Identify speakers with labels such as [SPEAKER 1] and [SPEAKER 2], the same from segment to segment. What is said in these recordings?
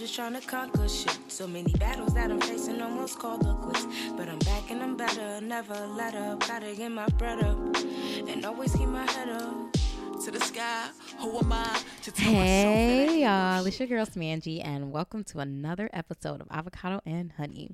[SPEAKER 1] just trying to conquer shit. So many battles that I'm facing almost called the quits. But I'm back and I'm better, never let up. Gotta get my bread up and always keep my head up. To the sky, who am I to tell
[SPEAKER 2] Hey y'all, it's your girl Smangy, and welcome to another episode of Avocado and Honey.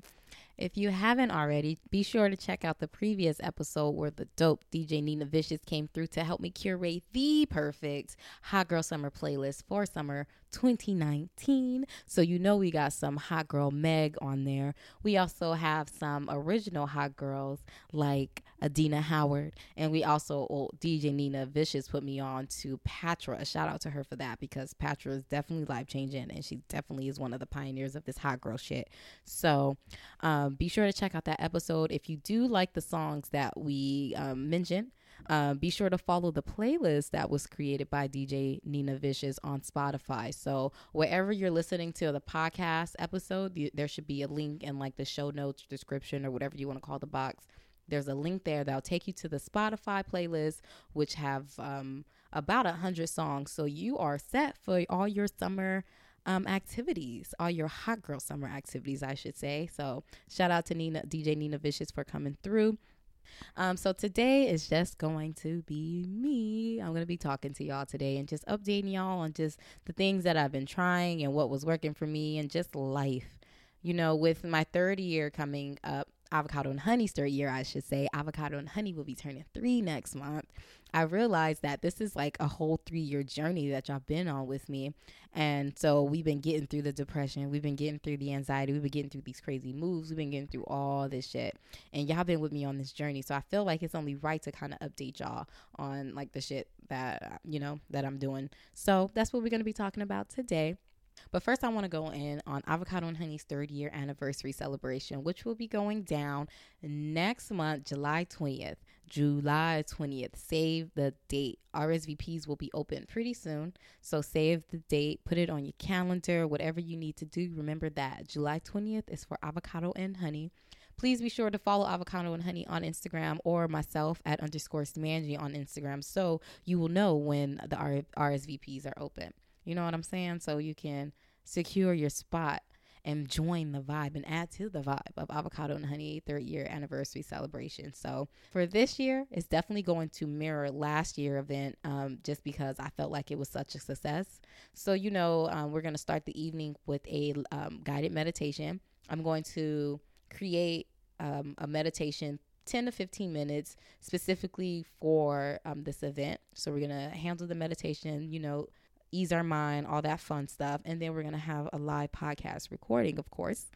[SPEAKER 2] If you haven't already, be sure to check out the previous episode where the dope DJ Nina Vicious came through to help me curate the perfect Hot Girl Summer playlist for summer 2019. So you know we got some Hot Girl Meg on there. We also have some original Hot Girls like Adina Howard, and we also oh, DJ Nina Vicious put me on to Patra. A shout out to her for that because Patra is definitely life changing, and she definitely is one of the pioneers of this hot girl shit. So um, be sure to check out that episode if you do like the songs that we um, mentioned. Uh, be sure to follow the playlist that was created by DJ Nina Vicious on Spotify. So wherever you're listening to the podcast episode, there should be a link in like the show notes description or whatever you want to call the box. There's a link there that'll take you to the Spotify playlist, which have um, about a hundred songs. So you are set for all your summer um, activities, all your hot girl summer activities, I should say. So shout out to Nina, DJ Nina Vicious for coming through. Um, so today is just going to be me. I'm going to be talking to y'all today and just updating y'all on just the things that I've been trying and what was working for me and just life. You know, with my third year coming up, avocado and honey third year, I should say, avocado and honey will be turning three next month. I realized that this is like a whole three year journey that y'all been on with me. And so we've been getting through the depression, we've been getting through the anxiety, we've been getting through these crazy moves, we've been getting through all this shit. And y'all been with me on this journey. So I feel like it's only right to kind of update y'all on like the shit that, you know, that I'm doing. So that's what we're going to be talking about today. But first, I want to go in on Avocado and Honey's third year anniversary celebration, which will be going down next month, July 20th. July 20th. Save the date. RSVPs will be open pretty soon. So save the date, put it on your calendar, whatever you need to do. Remember that July 20th is for Avocado and Honey. Please be sure to follow Avocado and Honey on Instagram or myself at underscore Smangy on Instagram so you will know when the RSVPs are open. You know what I'm saying? So you can secure your spot and join the vibe and add to the vibe of Avocado and Honey third year anniversary celebration. So for this year, it's definitely going to mirror last year event um, just because I felt like it was such a success. So, you know, um, we're going to start the evening with a um, guided meditation. I'm going to create um, a meditation 10 to 15 minutes specifically for um, this event. So we're going to handle the meditation, you know, ease our mind, all that fun stuff. And then we're going to have a live podcast recording, of course.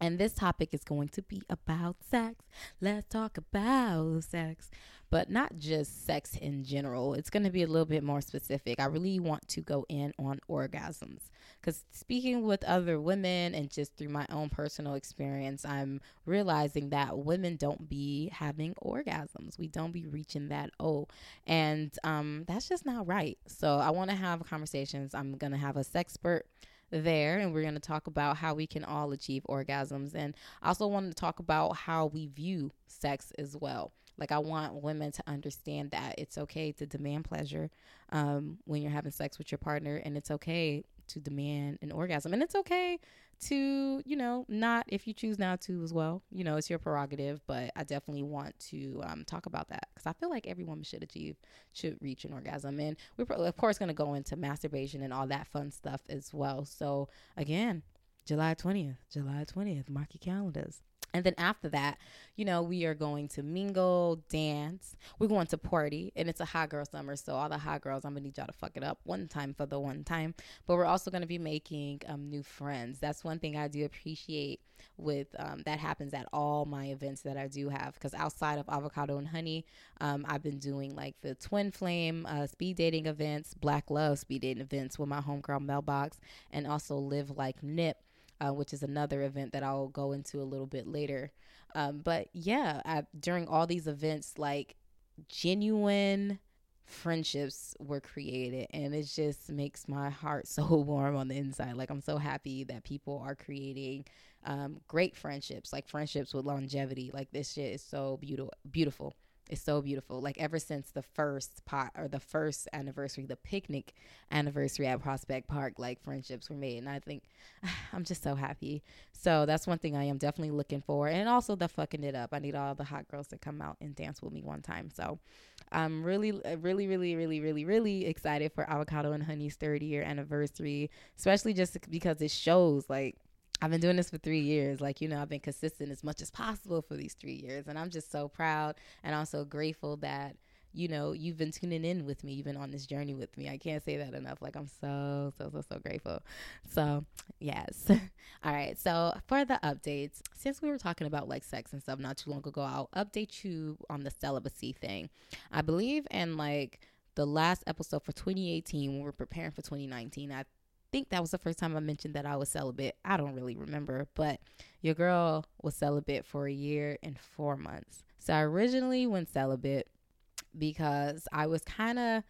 [SPEAKER 2] And this topic is going to be about sex. Let's talk about sex, but not just sex in general. It's going to be a little bit more specific. I really want to go in on orgasms because speaking with other women and just through my own personal experience, I'm realizing that women don't be having orgasms. We don't be reaching that O, and um, that's just not right. So I want to have conversations. I'm going to have a sexpert there and we're going to talk about how we can all achieve orgasms and I also want to talk about how we view sex as well. Like I want women to understand that it's okay to demand pleasure um, when you're having sex with your partner and it's okay to demand an orgasm. And it's okay to you know not if you choose not to as well you know it's your prerogative but i definitely want to um, talk about that. Because i feel like every woman should achieve should reach an orgasm. And we're of course going to go into masturbation and all that fun stuff as well. So again july 20th july 20th mark your calendars and then after that, you know, we are going to mingle, dance. We're going to party, and it's a hot girl summer. So all the hot girls, I'm gonna need y'all to fuck it up one time for the one time. But we're also gonna be making um, new friends. That's one thing I do appreciate with um, that happens at all my events that I do have. Because outside of avocado and honey, um, I've been doing like the twin flame uh, speed dating events, black love speed dating events with my homegirl mailbox, and also live like Nip uh, which is another event that I'll go into a little bit later. Um, but yeah, I, during all these events, like genuine friendships were created and it just makes my heart so warm on the inside. Like i'm so happy that people are creating um, great friendships like friendships with longevity. Like this shit is so beautiful beautiful it's so beautiful. Like ever since the first pot or the first anniversary, the picnic anniversary at Prospect Park, like friendships were made. And I think I'm just so happy. So that's one thing I am definitely looking for. And also the fucking it up. I need all the hot girls to come out and dance with me one time. So I'm really, uh, really, really, really, really, really excited for Avocado and Honey's 30 year anniversary, especially just because it shows like I've been doing this for three years. Like, you know, I've been consistent as much as possible for these three years. And I'm just so proud and also grateful that, you know, you've been tuning in with me. Been on this journey with me. I can't say that enough. Like, I'm so, so, so, so grateful. So, yes. All right. So, for the updates, since we were talking about like sex and stuff not too long ago, I'll update you on the celibacy thing. I believe in like, the last episode for 2018 when we are preparing for 2019 i think that was the first time I mentioned that I was celibate. I don't really remember, but your girl was celibate for a year and four months. So I originally went celibate because I was kind of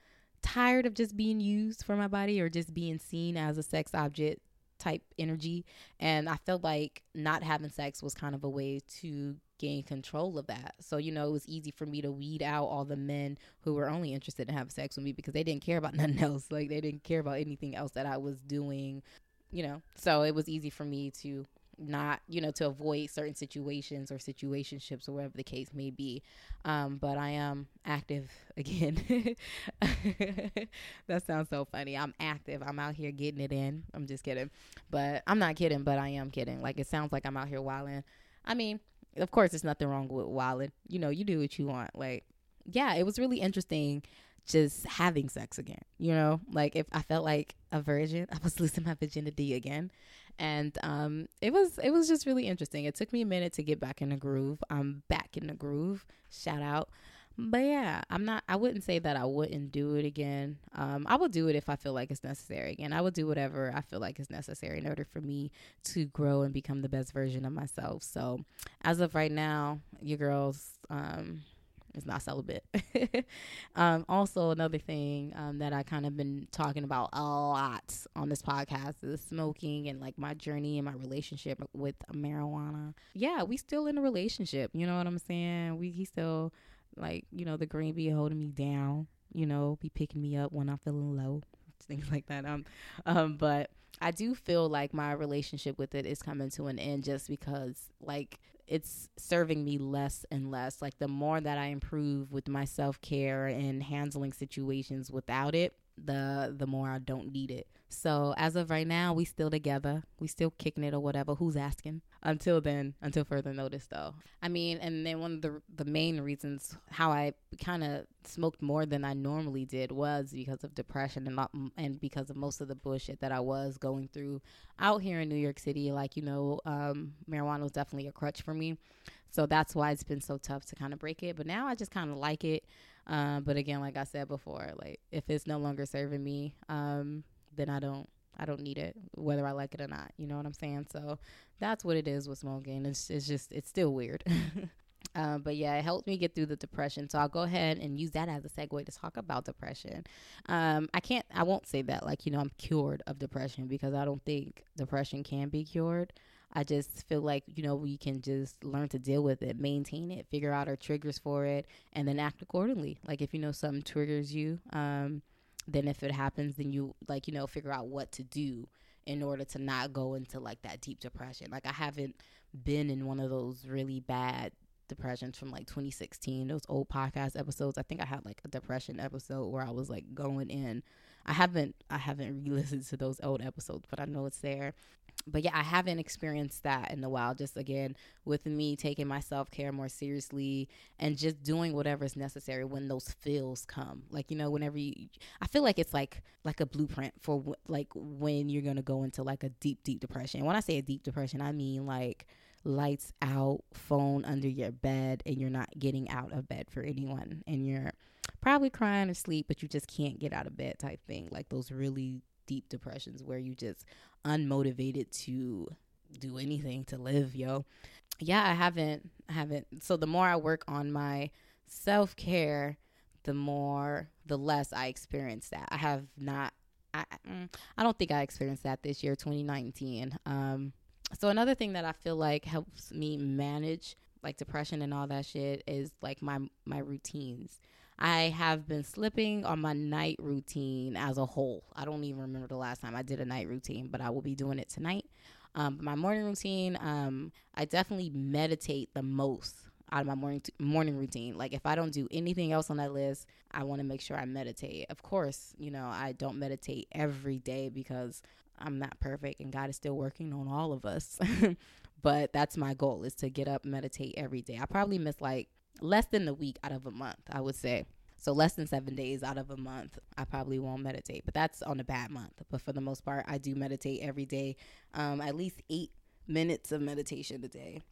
[SPEAKER 2] tired of just being used for my body or just being seen as a sex object type energy. And I felt like not having sex was kind of a way to gain control of that. So, you know, it was easy for me to weed out all the men who were only interested in having sex with me because they didn't care about nothing else. Like they didn't care about anything else that I was doing, you know. So it was easy for me to not, you know, to avoid certain situations or situationships or whatever the case may be. Um, but I am active again. that sounds so funny. I'm active. I'm out here getting it in. I'm just kidding. But I'm not kidding, but I am kidding. Like it sounds like I'm out here wilding. I mean, of course, there's nothing wrong with wilding. You know, you do what you want. Like, yeah, it was really interesting just having sex again. You know, like if I felt like a virgin, I was losing my virginity again, and um, it was it was just really interesting. It took me a minute to get back in the groove. I'm back in the groove. Shout out. But yeah, I'm not. I wouldn't say that I wouldn't do it again. Um, I would do it if I feel like it's necessary again. I would do whatever I feel like is necessary in order for me to grow and become the best version of myself. So, as of right now, your girls um, is not celibate. um, also, another thing um, that I kind of been talking about a lot on this podcast is smoking and like my journey and my relationship with marijuana. Yeah, we still in a relationship. You know what I'm saying? We he still like, you know, the green be holding me down, you know, be picking me up when I'm feeling low, things like that. Um, um, but I do feel like my relationship with it is coming to an end just because, like, it's serving me less and less. Like, the more that I improve with my self care and handling situations without it, the the more I don't need it. So as of right now, we still together. We still kicking it or whatever. Who's asking? Until then, until further notice, though. I mean, and then one of the the main reasons how I kind of smoked more than I normally did was because of depression and and because of most of the bullshit that I was going through out here in New York City. Like you know, um, marijuana was definitely a crutch for me. So that's why it's been so tough to kind of break it. But now I just kind of like it. Um, but again, like I said before, like if it's no longer serving me, um, then I don't I don't need it, whether I like it or not. You know what I'm saying? So that's what it is with smoking. It's it's just it's still weird. Uh, but yeah, it helped me get through the depression. So I'll go ahead and use that as a segue to talk about depression. Um, I can't, I won't say that like, you know, I'm cured of depression because I don't think depression can be cured. I just feel like, you know, we can just learn to deal with it, maintain it, figure out our triggers for it, and then act accordingly. Like if you know something triggers you, um, then if it happens, then you like, you know, figure out what to do in order to not go into like that deep depression. Like I haven't been in one of those really bad depressions from like 2016, those old podcast episodes. I think I had like a depression episode where I was like going in. I haven't I haven't re-listened to those old episodes, but I know it's there but yeah, I haven't experienced that in a while. Just again, with me taking my self care more seriously and just doing whatever is necessary when those feels come. Like you know, whenever you, I feel like it's like like a blueprint for w- like when you're gonna go into like a deep, deep depression. When I say a deep depression, I mean like lights out, phone under your bed, and you're not getting out of bed for anyone, and you're probably crying or sleep, but you just can't get out of bed type thing. Like those really deep depressions where you just unmotivated to do anything to live, yo. Yeah, I haven't I haven't so the more I work on my self-care, the more the less I experience that. I have not I mm, I don't think I experienced that this year 2019. Um so another thing that I feel like helps me manage like depression and all that shit is like my my routines. I have been slipping on my night routine as a whole. I don't even remember the last time I did a night routine, but I will be doing it tonight. Um, my morning routine, um, I definitely meditate the most out of my morning t- morning routine. Like if I don't do anything else on that list, I want to make sure I meditate. Of course, you know, I don't meditate every day because I'm not perfect and God is still working on all of us. but that's my goal is to get up meditate every day. I probably miss like less than a week out of a month, I would say. So less than seven days out of a month, I probably won't meditate. But that's on a bad month. But for the most part, I do meditate every day, um, at least eight minutes of meditation a day.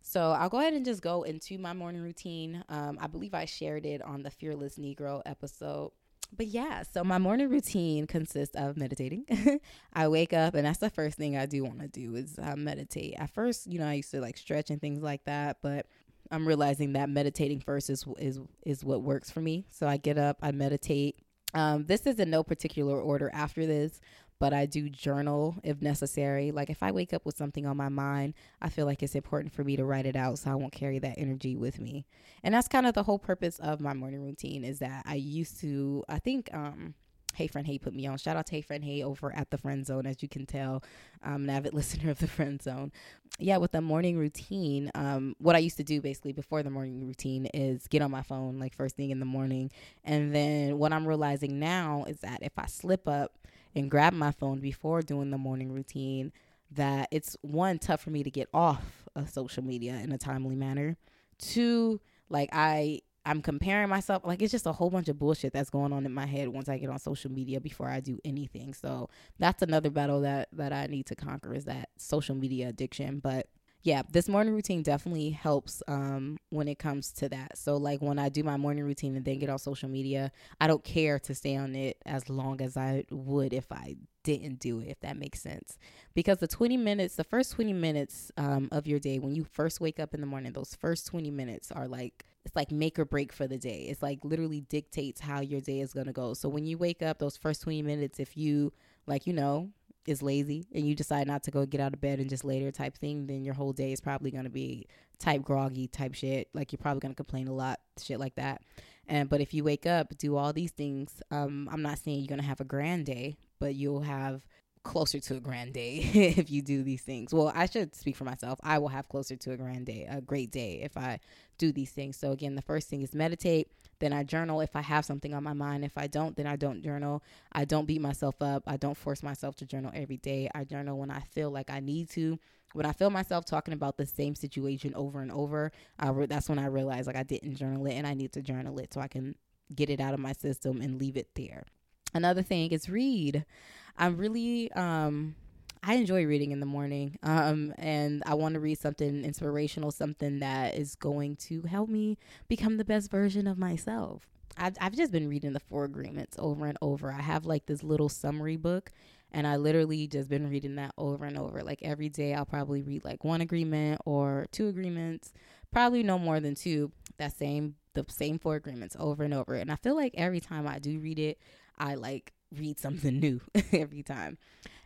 [SPEAKER 2] So I'll go ahead and just go into my morning routine. Um, I believe I shared it on the Fearless Negro episode. But yeah, so my morning routine consists of meditating. I wake up, and that's the first thing I do want to do is uh, meditate. At first, you know, I used to like stretch and things like that, but I'm realizing that meditating first is is is what works for me. So I get up, I meditate. Um, this is in no particular order after this, but I do journal if necessary. Like if I wake up with something on my mind, I feel like it's important for me to write it out so I won't carry that energy with me. And that's kind of the whole purpose of my morning routine is that I used to I think um HeyFranHey put me on. Shout out to HeyFranHey over at the Friend Zone, as you can tell. I'm an avid listener of the Friend Zone. Yeah, with the morning routine, um, what I used to do basically before the morning routine is get on my phone like first thing in the morning. And then what I'm realizing now is that if I slip up and grab my phone before doing the morning routine, that it's one tough for me to get off of social media in a timely manner. Two, like I I'm comparing myself. Like it's just a whole bunch of bullshit that's going on in my head once I get on social media before I do anything. So that's another battle that that I need to conquer is that social media addiction. But yeah, this morning routine definitely helps um, when it comes to that. So, like when I do my morning routine and then get on social media, I don't care to stay on it as long as I would if I didn't do it, if that makes sense. Because the 20 minutes, the first 20 minutes um, of your day, when you first wake up in the morning, those first 20 minutes are like, it's like make or break for the day. It's like literally dictates how your day is going to go. So, when you wake up, those first 20 minutes, if you, like, you know, is lazy and you decide not to go get out of bed and just later type thing, then your whole day is probably going to be type groggy type shit. Like you're probably going to complain a lot, shit like that. And but if you wake up, do all these things, um, I'm not saying you're going to have a grand day, but you'll have closer to a grand day if you do these things. Well, I should speak for myself. I will have closer to a grand day, a great day if I do these things. So again, the first thing is meditate, then I journal if I have something on my mind. If I don't, then I don't journal. I don't beat myself up. I don't force myself to journal every day. I journal when I feel like I need to. When I feel myself talking about the same situation over and over, re- that's when I realize like I didn't journal it and I need to journal it so I can get it out of my system and leave it there. Another thing is read. I'm really um I enjoy reading in the morning. Um, and I want to read something inspirational, something that is going to help me become the best version of myself. I've, I've just been reading the four agreements over and over. I have like this little summary book, and I literally just been reading that over and over. Like every day, I'll probably read like one agreement or two agreements, probably no more than two. That same, the same four agreements over and over. And I feel like every time I do read it, I like read something new every time.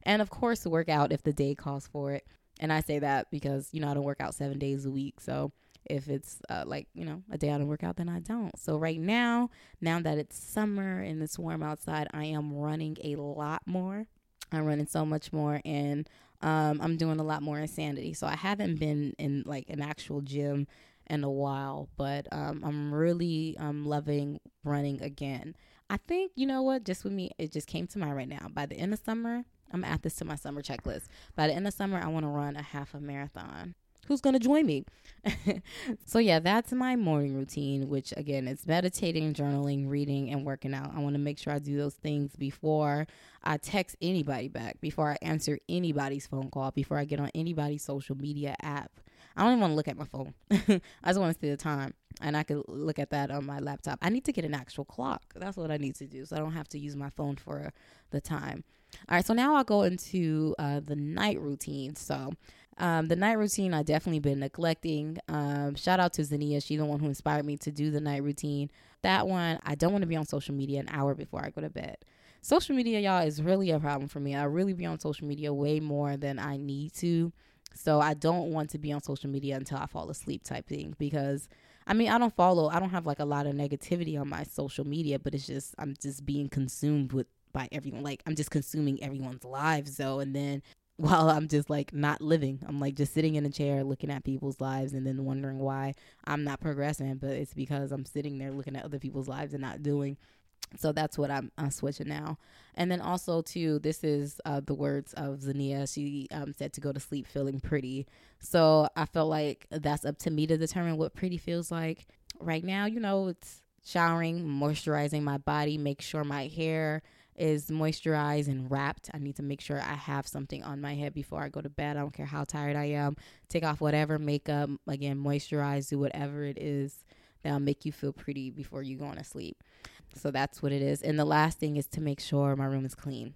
[SPEAKER 2] And of course, work out if the day calls for it. And I say that because, you know, I don't work out seven days a week. So if it's uh, like, you know, a day I don't work out, then I don't. So right now, now that it's summer and it's warm outside, I am running a lot more. I'm running so much more and um, I'm doing a lot more insanity. So I haven't been in like an actual gym in a while, but um, I'm really um, loving running again. I think, you know what, just with me, it just came to mind right now. By the end of summer, I'm gonna add this to my summer checklist. By the end of summer, I want to run a half a marathon. Who's gonna join me? so yeah, that's my morning routine, which again is meditating, journaling, reading, and working out. I want to make sure I do those things before I text anybody back, before I answer anybody's phone call, before I get on anybody's social media app. I don't even want to look at my phone. I just want to see the time. And I could look at that on my laptop. I need to get an actual clock. That's what I need to do. So I don't have to use my phone for the time. All right. So now I'll go into uh, the night routine. So um, the night routine, I definitely been neglecting. Um, shout out to Zania. She's the one who inspired me to do the night routine. That one, I don't want to be on social media an hour before I go to bed. Social media, y'all, is really a problem for me. I really be on social media way more than I need to. So I don't want to be on social media until I fall asleep type thing because I mean, I don't follow, I don't have like a lot of negativity on my social media, but it's just I'm just being consumed with by everyone. Like I'm just consuming everyone's lives though and then while I'm just like not living. I'm like just sitting in a chair looking at people's lives and then wondering why I'm not progressing, but it's because I'm sitting there looking at other people's lives and not doing so that's what I'm, I'm, switching now. And then also too, this is uh, the words of Zania. She um, said to go to sleep feeling pretty. So I feel like that's up to me to determine what pretty feels like. Right now, you know, it's showering, moisturizing my body, make sure my hair is moisturized and wrapped. I need to make sure I have something on my head before I go to bed. I don't care how tired I am. Take off whatever makeup, again, moisturize, do whatever it is that'll make you feel pretty before you go on to sleep. So that's what it is. And the last thing is to make sure my room is clean.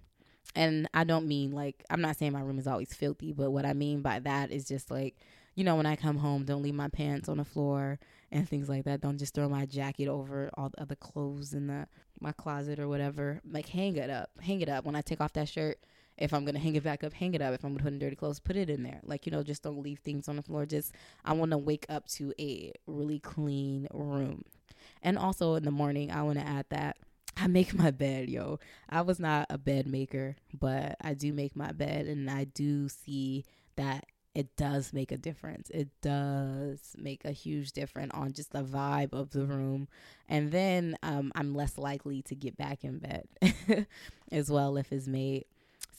[SPEAKER 2] And I don't mean like, I'm not saying my room is always filthy, but what I mean by that is just like, you know, when I come home, don't leave my pants on the floor and things like that. Don't just throw my jacket over all the other clothes in the my closet or whatever. Like hang it up. Hang it up. When I take off that shirt, if I'm gonna hang it back up, hang it up. If I'm gonna put in dirty clothes, put it in there. Like, you know, just don't leave things on the floor. Just I wanna wake up to a really clean room. And also in the morning, I wanna add that I make my bed, yo. I was not a bed maker, but I do make my bed and I do see that it does make a difference. It does make a huge difference on just the vibe of the room. And then um, I'm less likely to get back in bed as well if it's made.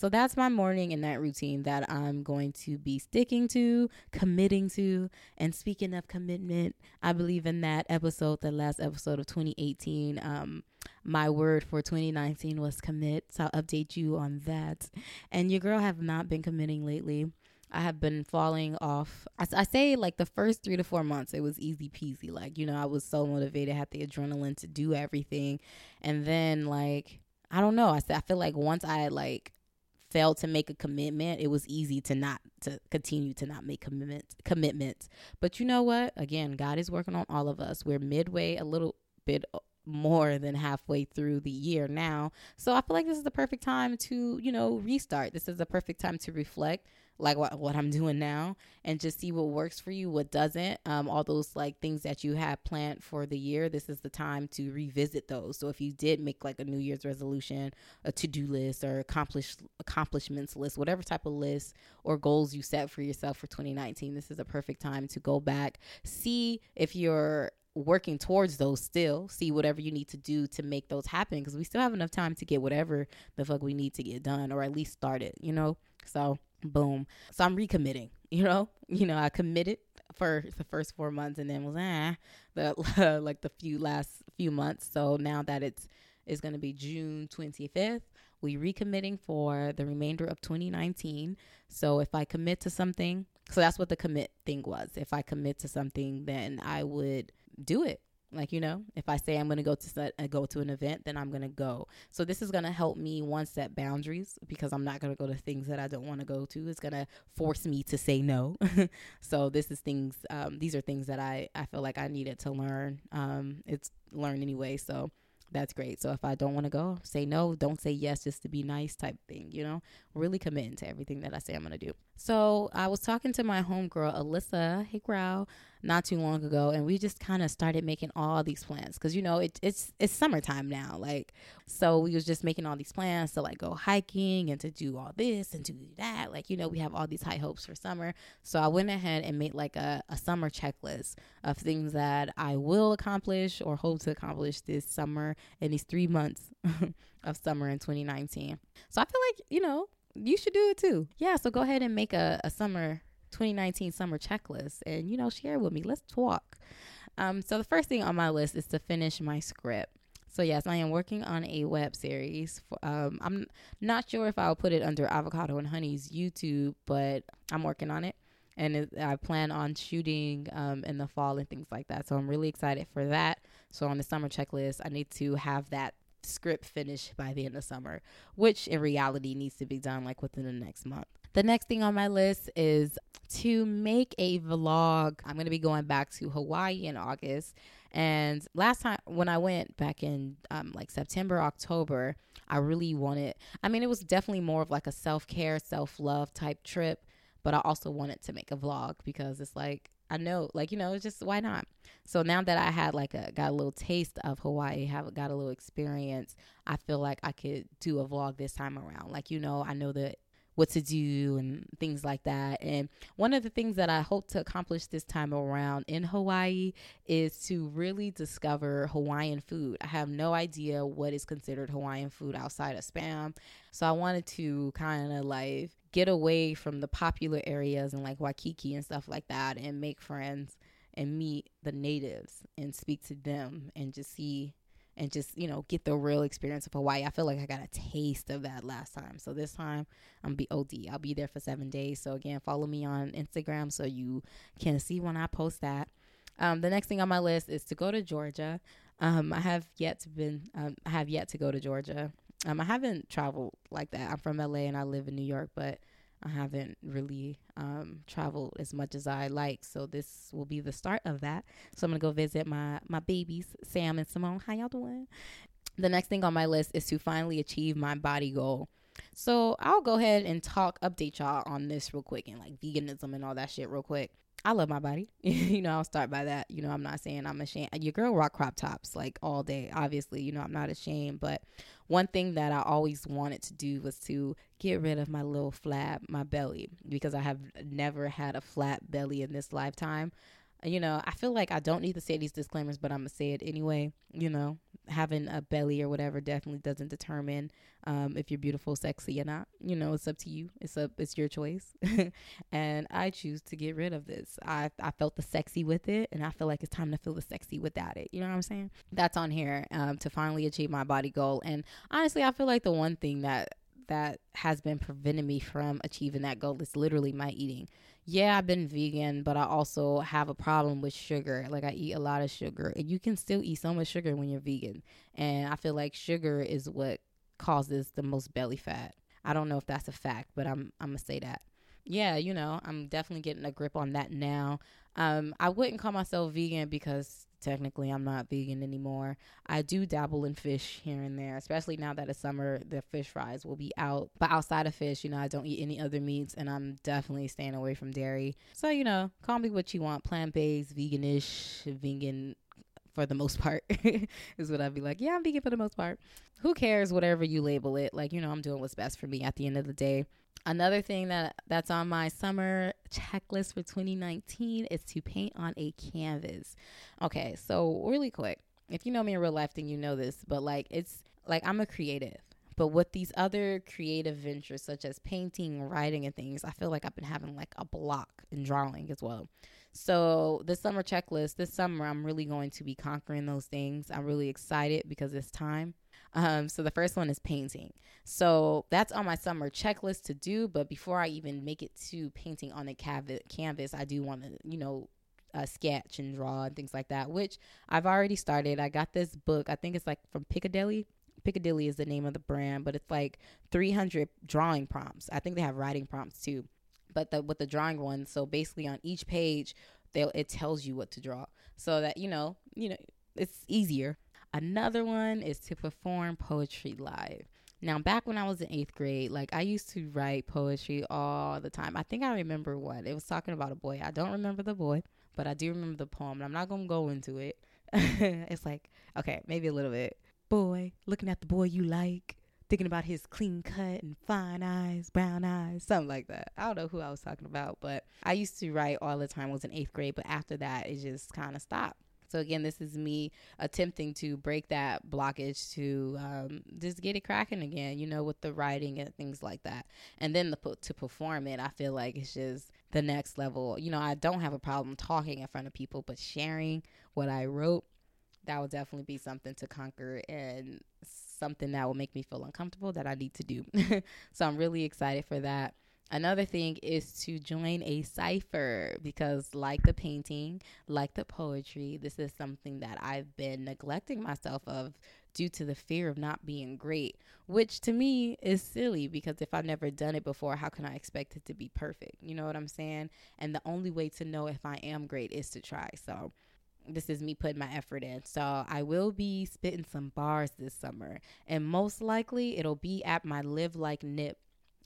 [SPEAKER 2] So that's my morning and night routine that I'm going to be sticking to, committing to. And speaking of commitment, I believe in that episode, the last episode of 2018. Um, my word for 2019 was commit. So I'll update you on that. And your girl have not been committing lately. I have been falling off. I, I, say like the first three to four months, it was easy peasy. Like, you know, I was so motivated, had the adrenaline to do everything. And then, like, I don't know. I, I feel like once I like failed to make a commitment, it was easy to not to continue to not make commitments commitments. But you know what? Again, God is working on all of us. We're midway a little bit more than halfway through the year now. So I feel like this is the perfect time to, you know, restart. This is the perfect time to reflect like what, what I'm doing now and just see what works for you, what doesn't. Um, all those like things that you have planned for the year, this is the time to revisit those. So if you did make like a New Year's resolution, a to do list, or accomplish accomplishments list, whatever type of list or goals you set for yourself for 2019, this is a perfect time to go back, see if you're working towards those still see whatever you need to do to make those happen because we still have enough time to get whatever the fuck we need to get done or at least start it you know so boom. So I'm recommitting, you know, you know, I committed for the first four months and then was ah the like the few last few months. So now that it's is going to be June 25th, we recommitting for the remainder of 2019. So if I commit to something, so that's what the commit thing was. If I commit to something, then I would do it. Like you know, if I say I'm going to go to set, uh, go to an event, then I'm going to go. So this is going to help me one set boundaries because I'm not going to go to things that I don't want to go to. It's going to force me to say no. so this is things. Um, these are things that I I feel like I needed to learn. Um, it's learn anyway. So that's great. So if I don't want to go, say no. Don't say yes just to be nice type thing, you know? Really committing to everything that I say I'm going to do. So I was talking to my homegirl, Alyssa Hey Growl, not too long ago, and we just kind of started making all these plans because, you know, it, it's it's summertime now. Like, so we was just making all these plans to like go hiking and to do all this and to do that. Like, you know, we have all these high hopes for summer. So I went ahead and made like a, a summer checklist of things that I will accomplish or hope to accomplish this summer in these three months of summer in 2019. So I feel like, you know, you should do it too. Yeah, so go ahead and make a, a summer 2019 summer checklist and you know share with me. Let's talk. Um, so the first thing on my list is to finish my script. So yes, I am working on a web series. For, um, I'm not sure if I'll put it under Avocado and Honey's YouTube, but I'm working on it, and it, I plan on shooting um, in the fall and things like that. So I'm really excited for that. So on the summer checklist, I need to have that script finished by the end of summer, which in reality needs to be done like within the next month. The next thing on my list is to make a vlog. I'm going to be going back to Hawaii in August. And last time when I went back in um, like September, October, I really wanted, I mean, it was definitely more of like a self care, self love type trip. but I also wanted to make a vlog because it's like I know, like you know, it's just why not? So now that I had like a got a little taste of Hawaii, have got a little experience, I feel like I could do a vlog this time around. Like you know, I know that what to do and things like that. And one of the things that I hope to accomplish this time around in Hawaii is to really discover Hawaiian food. I have no idea what is considered Hawaiian food outside of spam. So I wanted to kind of like get away from the popular areas and like Waikiki and stuff like that and make friends and meet the natives and speak to them and just see and just you know get the real experience of Hawaii. I feel like I got a taste of that last time, so this time I'm be OD. I'll be there for seven days. So again, follow me on Instagram so you can see when I post that. Um, the next thing on my list is to go to Georgia. Um, I have yet to been um, I have yet to go to Georgia. Um, I haven't traveled like that. I'm from LA and I live in New York, but I haven't really um, traveled as much as I like. So this will be the start of that. So I'm gonna go visit my my babies, Sam and Simone. How y'all doing? The next thing on my list is to finally achieve my body goal. So I'll go ahead and talk, update y'all on this real quick and like veganism and all that shit real quick. I love my body. you know, I'll start by that. You know, I'm not saying I'm ashamed. Your girl rock crop tops like all day. Obviously, you know, I'm not ashamed. But one thing that I always wanted to do was to get rid of my little flab, my belly, because I have never had a flat belly in this lifetime you know, I feel like I don't need to say these disclaimers, but I'm gonna say it anyway. You know, having a belly or whatever definitely doesn't determine um, if you're beautiful, sexy or not. You know, it's up to you. It's up. It's your choice. and I choose to get rid of this. I I felt the sexy with it, and I feel like it's time to feel the sexy without it. You know what I'm saying? That's on here um, to finally achieve my body goal. And honestly, I feel like the one thing that that has been preventing me from achieving that goal is literally my eating yeah, I've been vegan, but I also have a problem with sugar. Like I eat a lot of sugar, and you can still eat so much sugar when you're vegan. And I feel like sugar is what causes the most belly fat. I don't know if that's a fact, but I'm I'm gonna say that. Yeah, you know, I'm definitely getting a grip on that now. Um, I wouldn't call myself vegan because technically I'm not vegan anymore. I do dabble in fish here and there, especially now that it's summer, the fish fries will be out. But outside of fish, you know, I don't eat any other meats and I'm definitely staying away from dairy. So, you know, call me what you want plant based, veganish, vegan for the most part is what I'd be like. Yeah, I'm vegan for the most part. Who cares whatever you label it? Like, you know, I'm doing what's best for me at the end of the day. Another thing that that's on my summer checklist for 2019 is to paint on a canvas. Okay, so really quick. If you know me in real life, then you know this, but like it's like I'm a creative. But with these other creative ventures such as painting, writing, and things, I feel like I've been having like a block in drawing as well. So this summer checklist, this summer, I'm really going to be conquering those things. I'm really excited because it's time. Um, so the first one is painting. So that's on my summer checklist to do. But before I even make it to painting on the canvas, I do want to, you know, uh, sketch and draw and things like that, which I've already started. I got this book. I think it's like from Piccadilly. Piccadilly is the name of the brand, but it's like 300 drawing prompts. I think they have writing prompts too, but the, with the drawing one, so basically on each page, it tells you what to draw, so that you know, you know, it's easier. Another one is to perform poetry live. Now, back when I was in eighth grade, like I used to write poetry all the time. I think I remember one. It was talking about a boy. I don't remember the boy, but I do remember the poem. And I'm not gonna go into it. it's like okay, maybe a little bit. Boy, looking at the boy you like, thinking about his clean cut and fine eyes, brown eyes, something like that. I don't know who I was talking about, but I used to write all the time. I was in eighth grade, but after that, it just kind of stopped. So again, this is me attempting to break that blockage to um, just get it cracking again, you know, with the writing and things like that. And then the, to perform it, I feel like it's just the next level. You know, I don't have a problem talking in front of people, but sharing what I wrote, that would definitely be something to conquer and something that will make me feel uncomfortable that I need to do. so I'm really excited for that. Another thing is to join a cipher because, like the painting, like the poetry, this is something that I've been neglecting myself of due to the fear of not being great, which to me is silly because if I've never done it before, how can I expect it to be perfect? You know what I'm saying? And the only way to know if I am great is to try. So, this is me putting my effort in. So I will be spitting some bars this summer, and most likely it'll be at my Live Like Nip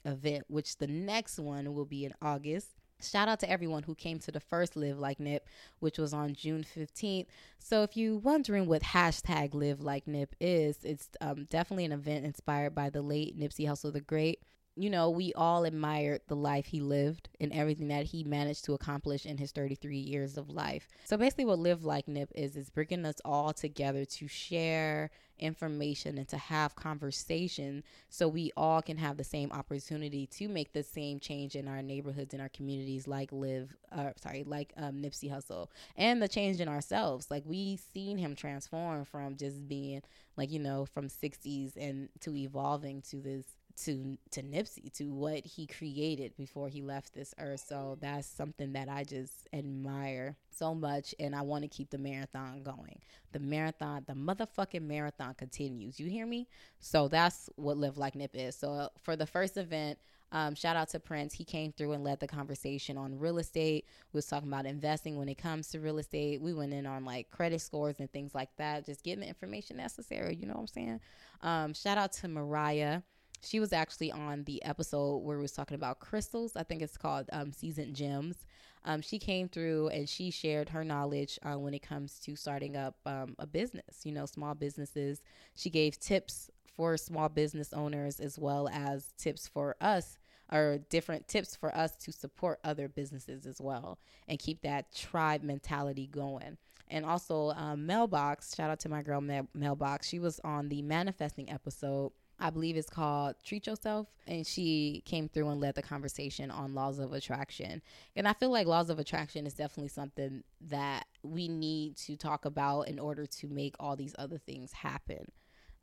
[SPEAKER 2] event, which the next one will be in August. Shout out to everyone who came to the first Live Like Nip, which was on June 15th. So, if you're wondering what hashtag Live Like Nip is, it's um, definitely an event inspired by the late Nipsey Hussle the Great you know, we all admired the life he lived and everything that he managed to accomplish in his 33 years of life. So basically, what Live Like Nip is is bringing us all together to share information and to have conversation so we all can have the same opportunity to make the same change in our neighborhoods and our communities like live uh, sorry like um, nipsey hussle and the change in ourselves like we seen him transform from just being like you know from 60s and to evolving to this to to Nipsey to what he created before he left this earth. So that's something that I just admire so much and I want to keep the marathon going. The marathon, the motherfucking marathon continues. You hear me? So that's what Live Like Nip is. So uh, for the first event, um, shout out to Prince. He came through and led the conversation on real estate. We was talking about investing when it comes to real estate. We went in on like credit scores and things like that, just getting the information necessary. You know what I'm saying? Um, shout out to Mariah she was actually on the episode where we was talking about crystals. I think it's called um, Gems. Um, she came through and she shared her knowledge uh, when it comes to starting up um, a business, you know, small businesses. She gave tips for small business owners as well as tips for us or different tips for us to support other businesses as well and keep that tribe mentality going. And also, um, Mailbox, shout out to my girl Mailbox. She was on the manifesting episode I believe it's called Treat Yourself. And she came through and led the conversation on laws of attraction. And I feel like laws of attraction is definitely something that we need to talk about in order to make all these other things happen.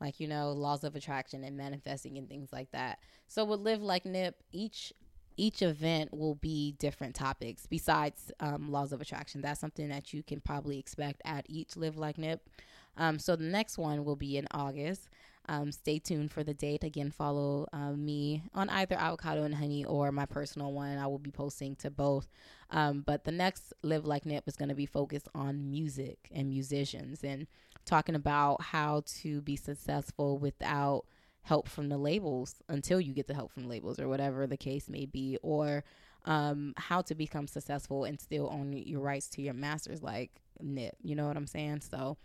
[SPEAKER 2] Like, you know, laws of attraction and manifesting and things like that. So with Live Like Nip, each each event will be different topics besides um, laws of attraction. That's something that you can probably expect at each Live Like Nip. Um, so the next one will be in August. Um, stay tuned for the date. Again, follow uh, me on either Avocado and Honey or my personal one. I will be posting to both. Um, but the next Live Like Nip is going to be focused on music and musicians and talking about how to be successful without help from the labels until you get the help from labels or whatever the case may be, or um, how to become successful and still own your rights to your masters like Nip. You know what I'm saying? So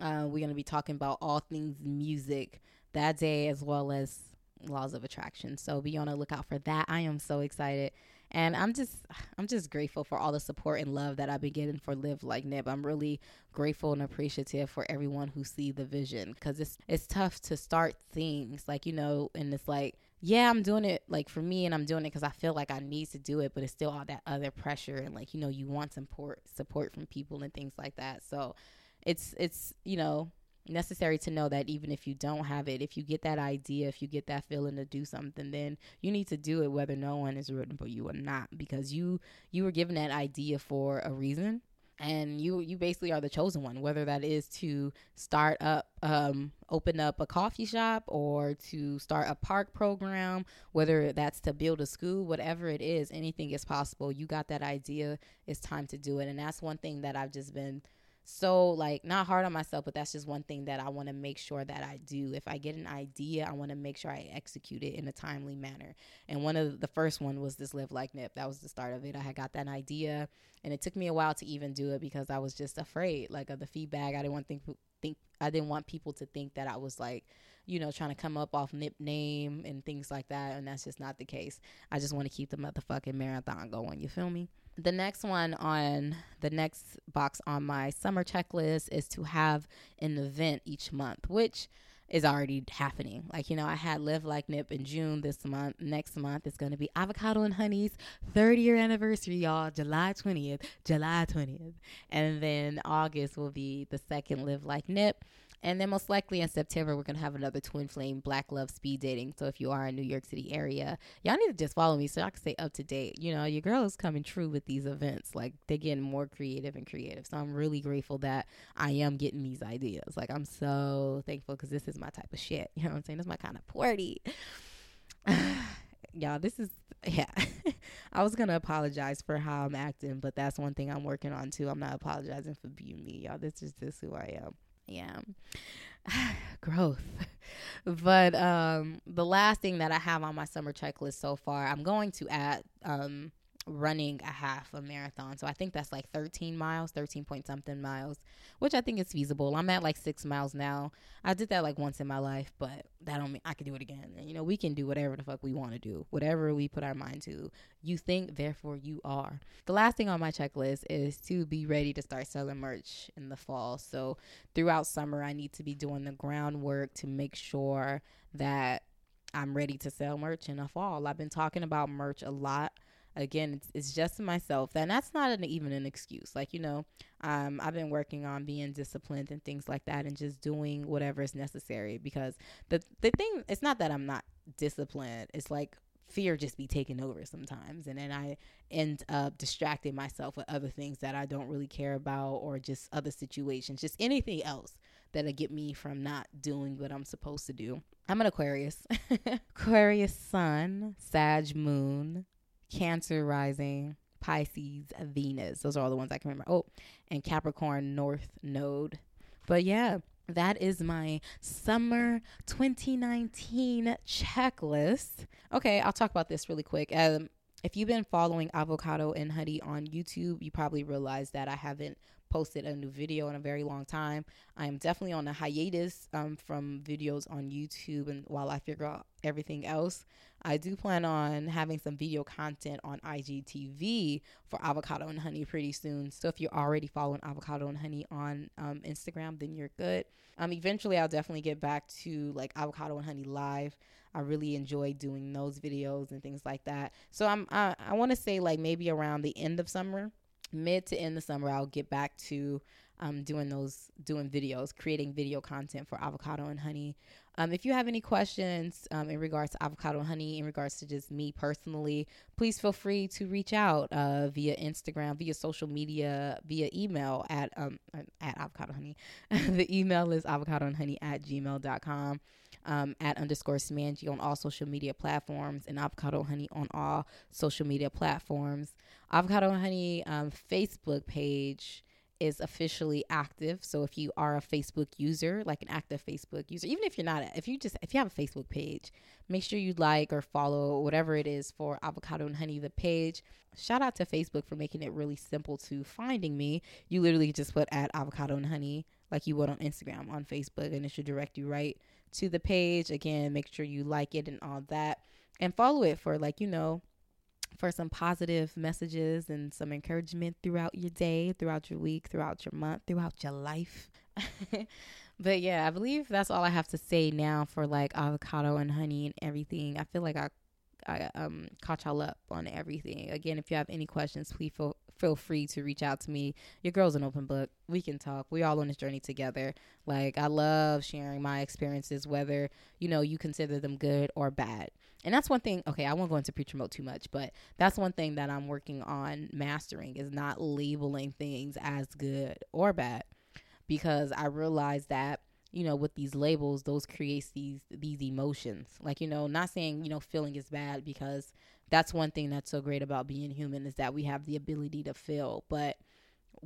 [SPEAKER 2] uh, we're going to be talking about all things music that day as well as laws of attraction. So be on the lookout for that. I am so excited. And I'm just I'm just grateful for all the support and love that I've been getting for Live Like Nip. I'm really grateful and appreciative for everyone who see the vision because it's it's tough to start things like you know, and it's like yeah, I'm doing it like for me, and I'm doing it because I feel like I need to do it, but it's still all that other pressure and like you know you want support support from people and things like that. So it's it's you know necessary to know that even if you don't have it, if you get that idea, if you get that feeling to do something, then you need to do it whether no one is rooting for you or not because you you were given that idea for a reason and you you basically are the chosen one whether that is to start up um, open up a coffee shop or to start a park program whether that's to build a school whatever it is anything is possible. You got that idea it's time to do it. And that's one thing that i've just been so like not hard on myself but that's just one thing that i want to make sure that i do. If i get an idea i want to make sure i execute it in a timely manner. And one of the first one was this live like nip. That was the start of it. I had got that idea and it took me a while to even do it because i was just afraid like of the feedback. I didn't want think think i didn't want people to think that i was like you know trying to come up off nip name and things like that and that's just not the case. I just want to keep the motherfucking marathon going. You feel me the next one on the next box on my summer checklist is to have an event each month, which is already happening. Like, you know, I had Live Like Nip in June this month. Next month is going to be Avocado and Honey's third year anniversary, y'all, July 20th. July 20th. And then August will be the second Live Like Nip. And then most likely in September, we're going to have another Twin Flame Black Love speed dating. So if you are in New York City area, y'all need to just follow me so I can stay up to date. You know, your girl is coming true with these events. Like they're getting more creative and creative. So I'm really grateful that I am getting these ideas. Like I'm so thankful because this is my type of shit. You know what I'm saying? This is my kind of party. y'all this is yeah i was gonna apologize for how i'm acting but that's one thing i'm working on too i'm not apologizing for being me y'all this is just who i am Yeah. Growth. but um the last thing that I have on my summer checklist so far, I'm going to add um running a half a marathon. So I think that's like 13 miles, 13 point something miles, which I think is feasible. I'm at like six miles now. I did that like once in my life, but that don't mean I can do it again. And, you know, we can do whatever the fuck we want to do, whatever we put our mind to. You think, therefore you are. The last thing on my checklist is to be ready to start selling merch in the fall. So throughout summer, I need to be doing the groundwork to make sure that I'm ready to sell merch in the fall. I've been talking about merch a lot again it's, it's just myself and that's not an, even an excuse like you know um, i've been working on being disciplined and things like that and just doing whatever is necessary because the the thing it's not that i'm not disciplined it's like fear just be taking over sometimes and then i end up distracting myself with other things that i don't really care about or just other situations just anything else that'll get me from not doing what i'm supposed to do. I'm an aquarius. Aquarius sun sag moon Cancer rising, Pisces, Venus. Those are all the ones I can remember. Oh, and Capricorn North Node. But yeah, that is my summer 2019 checklist. Okay, I'll talk about this really quick. Um, if you've been following Avocado and Honey on YouTube, you probably realize that I haven't posted a new video in a very long time. I am definitely on a hiatus um, from videos on YouTube and while I figure out everything else. I do plan on having some video content on IGTV for Avocado and Honey pretty soon. So if you're already following Avocado and Honey on um, Instagram, then you're good. Um, eventually, I'll definitely get back to like Avocado and Honey live. I really enjoy doing those videos and things like that. So I'm I, I want to say like maybe around the end of summer mid to end the summer i'll get back to um, doing those doing videos creating video content for avocado and honey. Um, if you have any questions um, in regards to avocado and honey in regards to just me personally please feel free to reach out uh, via instagram via social media via email at um, at avocado honey. The email is avocado and honey at gmail.com um, at underscore Smangy on all social media platforms and Avocado Honey on all social media platforms. Avocado Honey um, Facebook page is officially active. So if you are a Facebook user, like an active Facebook user, even if you're not, if you just if you have a Facebook page, make sure you like or follow whatever it is for Avocado and Honey the page. Shout out to Facebook for making it really simple to finding me. You literally just put at Avocado and Honey like you would on Instagram on Facebook and it should direct you right to the page. Again, make sure you like it and all that and follow it for like, you know, for some positive messages and some encouragement throughout your day, throughout your week, throughout your month, throughout your life. but yeah, I believe that's all I have to say now for like avocado and honey and everything. I feel like I I um caught y'all up on everything. Again, if you have any questions, please feel feel free to reach out to me. Your girl's an open book. We can talk. We all on this journey together. Like I love sharing my experiences, whether you know you consider them good or bad. And that's one thing. Okay, I won't go into preacher mode too much, but that's one thing that I'm working on mastering is not labeling things as good or bad, because I realize that you know with these labels those creates these these emotions like you know not saying you know feeling is bad because that's one thing that's so great about being human is that we have the ability to feel, but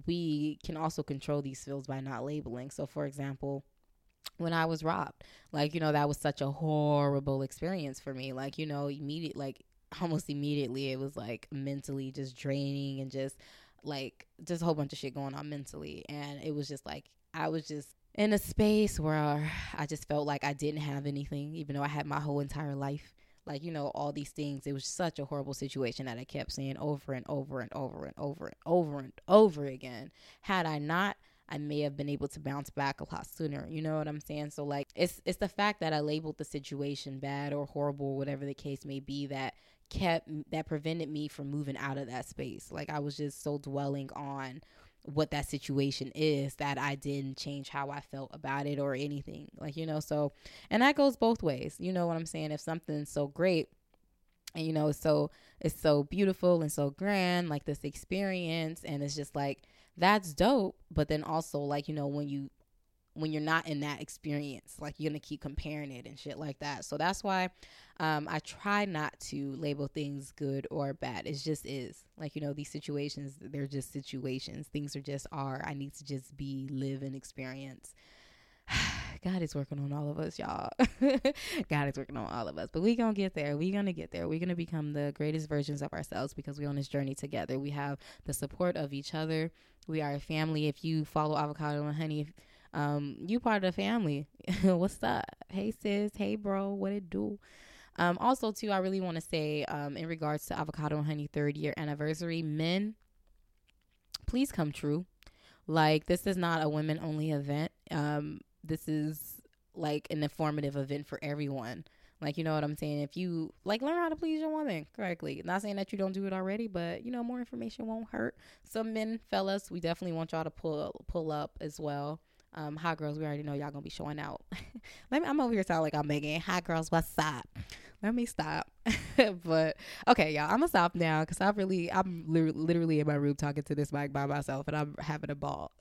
[SPEAKER 2] we can also control these feels by not labeling. So, for example, when I was robbed, like, you know, that was such a horrible experience for me. Like, you know, immediate, like, almost immediately, it was like mentally just draining and just like, just a whole bunch of shit going on mentally. And it was just like, I was just in a space where I just felt like I didn't have anything, even though I had my whole entire life. Like you know all these things it was such a horrible situation that i kept saying over and over and over and over and over and over again. Had i not i may have been able to bounce back a lot sooner. You know what i'm saying? So like it's it's the fact that i labeled the situation bad or horrible or whatever the case may be that kept that prevented me from moving out of that space. Like i was just so dwelling on what that situation is that I didn't change how I felt about it or anything. Like, you know, so and that goes both ways. You know what I'm saying? If something's so great and you know, it's so it's so beautiful and so grand, like this experience and it's just like that's dope, but then also like, you know, when you when you're not in that experience. Like you're gonna keep comparing it and shit like that. So that's why um, I try not to label things good or bad. It just is. Like, you know, these situations, they're just situations. Things are just are. I need to just be, live, and experience. God is working on all of us, y'all. God is working on all of us. But we gonna get there. we gonna get there. We're gonna become the greatest versions of ourselves because we're on this journey together. We have the support of each other. We are a family. If you follow Avocado and Honey, um, you part of the family. What's up? Hey sis, hey bro, what it do? Um, also too, I really want to say, um, in regards to Avocado and Honey third year anniversary, men, please come true. Like this is not a women only event. Um, this is like an informative event for everyone. Like, you know what I'm saying? If you like learn how to please your woman correctly, not saying that you don't do it already, but you know, more information won't hurt. Some men, fellas, we definitely want y'all to pull pull up as well. Um, hot girls, we already know y'all gonna be showing out. Let me, I'm over here sounding like I'm making hot girls. What's up? Let me stop. but okay, y'all, I'm gonna stop now because I really, I'm li- literally in my room talking to this mic by myself, and I'm having a ball.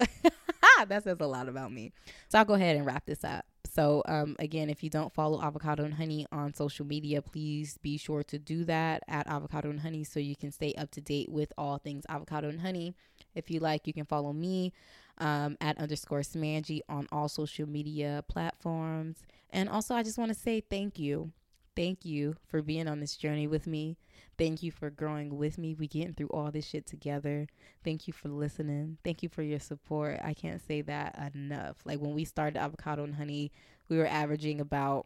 [SPEAKER 2] that says a lot about me. So I'll go ahead and wrap this up. So, um, again, if you don't follow Avocado and Honey on social media, please be sure to do that at Avocado and Honey so you can stay up to date with all things Avocado and Honey. If you like, you can follow me um, at underscore Smangy on all social media platforms. And also, I just want to say thank you. Thank you for being on this journey with me. Thank you for growing with me. We getting through all this shit together. Thank you for listening. Thank you for your support. I can't say that enough. Like when we started avocado and honey, we were averaging about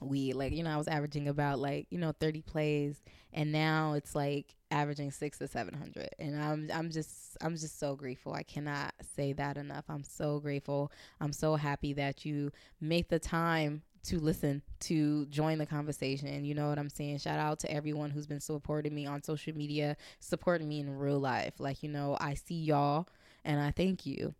[SPEAKER 2] we like you know I was averaging about like you know 30 plays and now it's like averaging 6 to 700 and I'm I'm just I'm just so grateful. I cannot say that enough. I'm so grateful. I'm so happy that you make the time to listen, to join the conversation. You know what I'm saying? Shout out to everyone who's been supporting me on social media, supporting me in real life. Like, you know, I see y'all and I thank you.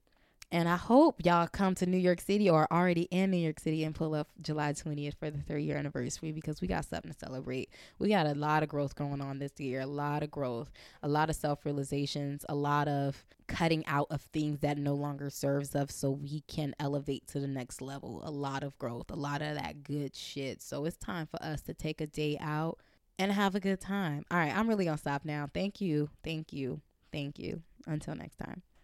[SPEAKER 2] And I hope y'all come to New York City or already in New York City and pull up July 20th for the third year anniversary because we got something to celebrate. We got a lot of growth going on this year, a lot of growth, a lot of self realizations, a lot of cutting out of things that no longer serves us so we can elevate to the next level. A lot of growth, a lot of that good shit. So it's time for us to take a day out and have a good time. All right, I'm really to stop now. Thank you. Thank you. Thank you. Until next time.